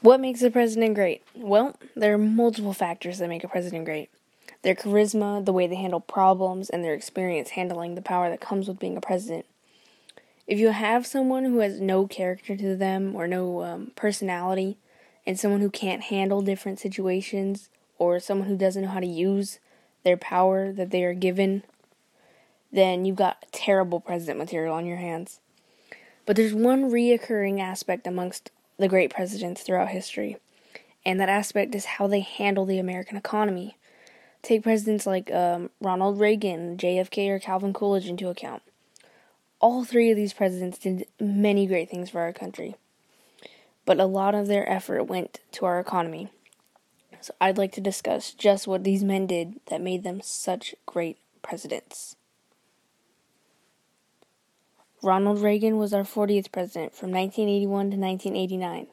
What makes a president great? Well, there are multiple factors that make a president great. Their charisma, the way they handle problems, and their experience handling the power that comes with being a president. If you have someone who has no character to them or no um, personality, and someone who can't handle different situations, or someone who doesn't know how to use their power that they are given, then you've got terrible president material on your hands. But there's one reoccurring aspect amongst the great presidents throughout history, and that aspect is how they handle the American economy. Take presidents like um, Ronald Reagan, JFK, or Calvin Coolidge into account. All three of these presidents did many great things for our country, but a lot of their effort went to our economy. So I'd like to discuss just what these men did that made them such great presidents. Ronald Reagan was our 40th president from 1981 to 1989.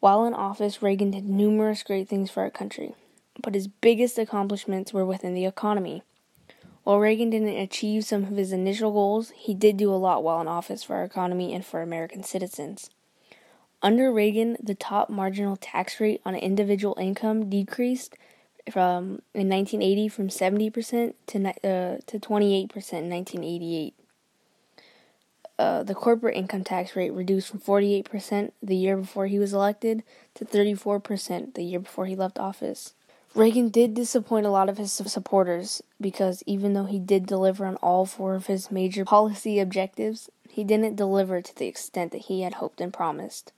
While in office, Reagan did numerous great things for our country, but his biggest accomplishments were within the economy. While Reagan didn't achieve some of his initial goals, he did do a lot while in office for our economy and for American citizens. Under Reagan, the top marginal tax rate on individual income decreased from in 1980 from 70% to uh, to 28% in 1988. Uh, the corporate income tax rate reduced from 48% the year before he was elected to 34% the year before he left office. Reagan did disappoint a lot of his supporters because even though he did deliver on all four of his major policy objectives, he didn't deliver to the extent that he had hoped and promised.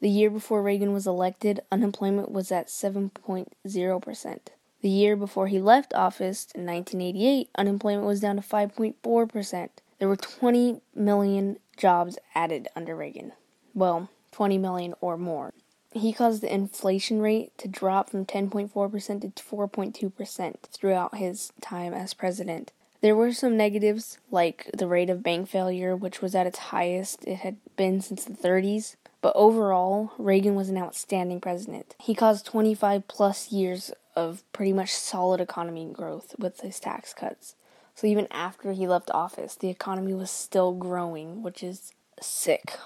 The year before Reagan was elected, unemployment was at 7.0%. The year before he left office in 1988, unemployment was down to 5.4%. There were 20 million jobs added under Reagan. Well, 20 million or more. He caused the inflation rate to drop from 10.4% to 4.2% throughout his time as president. There were some negatives, like the rate of bank failure, which was at its highest it had been since the 30s. But overall, Reagan was an outstanding president. He caused 25 plus years of pretty much solid economy growth with his tax cuts. So even after he left office, the economy was still growing, which is sick.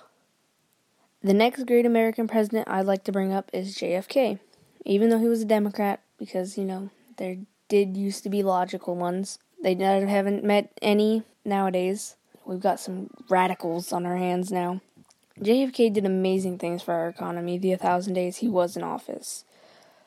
The next great American president I'd like to bring up is JFK. Even though he was a Democrat, because, you know, there did used to be logical ones, they haven't met any nowadays. We've got some radicals on our hands now. JFK did amazing things for our economy the 1,000 days he was in office.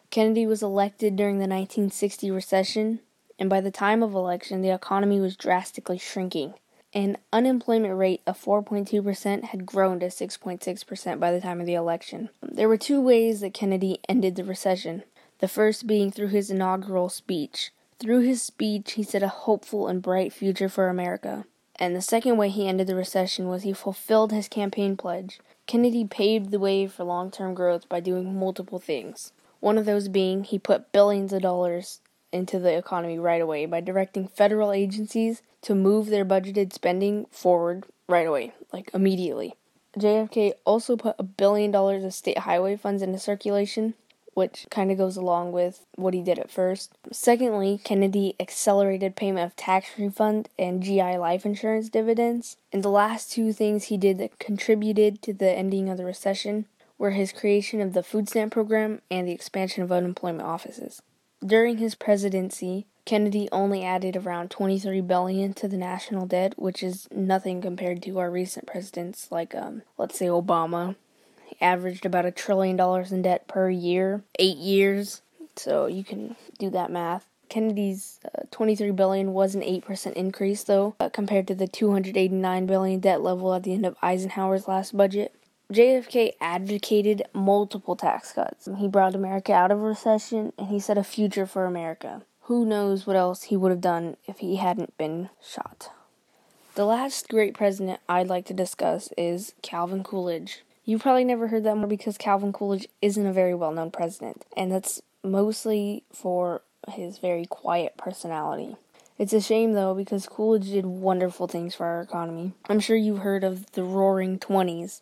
Kennedy was elected during the 1960 recession, and by the time of election, the economy was drastically shrinking. An unemployment rate of 4.2% had grown to 6.6% by the time of the election. There were two ways that Kennedy ended the recession. The first being through his inaugural speech. Through his speech, he set a hopeful and bright future for America. And the second way he ended the recession was he fulfilled his campaign pledge. Kennedy paved the way for long term growth by doing multiple things. One of those being he put billions of dollars into the economy right away by directing federal agencies to move their budgeted spending forward right away, like immediately. JFK also put a billion dollars of state highway funds into circulation, which kind of goes along with what he did at first. Secondly, Kennedy accelerated payment of tax refund and GI life insurance dividends. And the last two things he did that contributed to the ending of the recession were his creation of the food stamp program and the expansion of unemployment offices. During his presidency, Kennedy only added around 23 billion to the national debt, which is nothing compared to our recent presidents like um let's say Obama. He averaged about a trillion dollars in debt per year, 8 years. So you can do that math. Kennedy's uh, 23 billion was an 8% increase though uh, compared to the 289 billion debt level at the end of Eisenhower's last budget. JFK advocated multiple tax cuts. He brought America out of recession and he set a future for America. Who knows what else he would have done if he hadn't been shot. The last great president I'd like to discuss is Calvin Coolidge. You've probably never heard that more because Calvin Coolidge isn't a very well known president, and that's mostly for his very quiet personality. It's a shame though because Coolidge did wonderful things for our economy. I'm sure you've heard of the Roaring Twenties.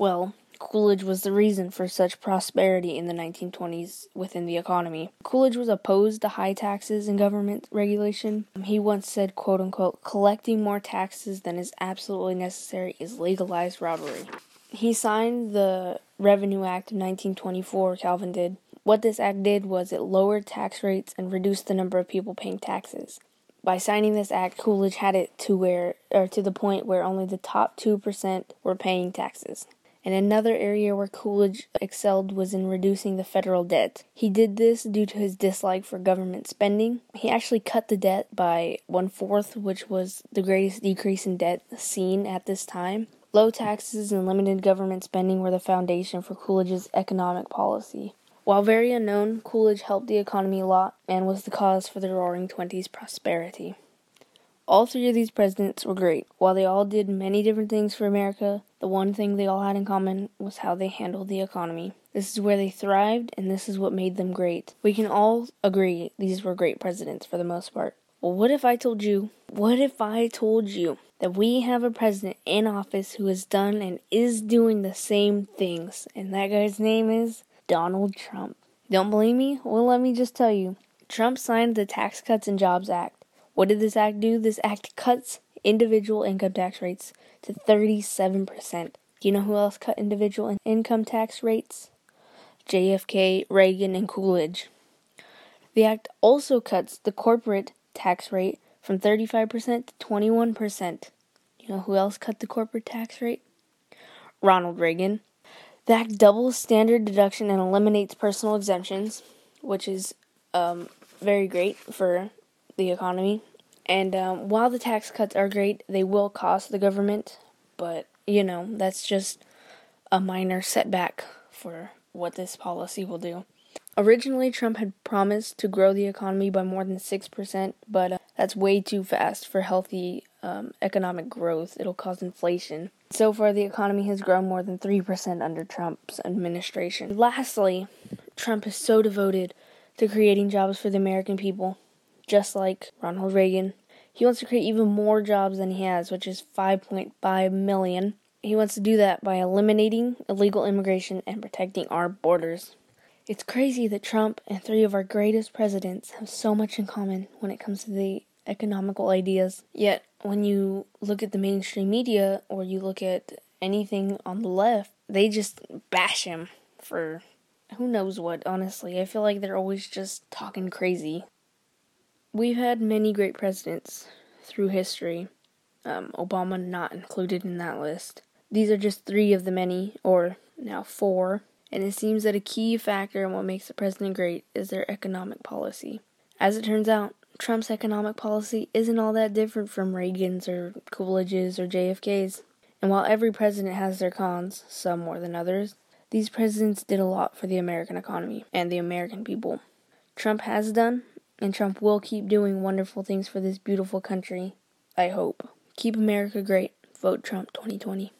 Well, Coolidge was the reason for such prosperity in the 1920s within the economy. Coolidge was opposed to high taxes and government regulation. He once said, quote unquote, collecting more taxes than is absolutely necessary is legalized robbery. He signed the Revenue Act of 1924, Calvin did. What this act did was it lowered tax rates and reduced the number of people paying taxes. By signing this act, Coolidge had it to where or to the point where only the top 2% were paying taxes. And another area where Coolidge excelled was in reducing the federal debt. He did this due to his dislike for government spending. He actually cut the debt by one fourth, which was the greatest decrease in debt seen at this time. Low taxes and limited government spending were the foundation for Coolidge's economic policy. While very unknown, Coolidge helped the economy a lot and was the cause for the Roaring Twenties prosperity. All three of these presidents were great. While they all did many different things for America, the one thing they all had in common was how they handled the economy. This is where they thrived, and this is what made them great. We can all agree these were great presidents for the most part. Well, what if I told you? What if I told you that we have a president in office who has done and is doing the same things? And that guy's name is Donald Trump. Don't believe me? Well, let me just tell you. Trump signed the Tax Cuts and Jobs Act. What did this act do? This act cuts individual income tax rates to 37%. Do you know who else cut individual income tax rates? JFK, Reagan, and Coolidge. The act also cuts the corporate tax rate from 35% to 21%. You know who else cut the corporate tax rate? Ronald Reagan. The act doubles standard deduction and eliminates personal exemptions, which is um, very great for the economy. And um, while the tax cuts are great, they will cost the government, but you know, that's just a minor setback for what this policy will do. Originally, Trump had promised to grow the economy by more than 6%, but uh, that's way too fast for healthy um, economic growth. It'll cause inflation. So far, the economy has grown more than 3% under Trump's administration. Lastly, Trump is so devoted to creating jobs for the American people just like Ronald Reagan. He wants to create even more jobs than he has, which is 5.5 million. He wants to do that by eliminating illegal immigration and protecting our borders. It's crazy that Trump and three of our greatest presidents have so much in common when it comes to the economical ideas. Yet, when you look at the mainstream media or you look at anything on the left, they just bash him for who knows what, honestly. I feel like they're always just talking crazy. We've had many great presidents through history, um, Obama not included in that list. These are just three of the many, or now four, and it seems that a key factor in what makes a president great is their economic policy. As it turns out, Trump's economic policy isn't all that different from Reagan's or Coolidge's or JFK's. And while every president has their cons, some more than others, these presidents did a lot for the American economy and the American people. Trump has done, and Trump will keep doing wonderful things for this beautiful country. I hope. Keep America great. Vote Trump 2020.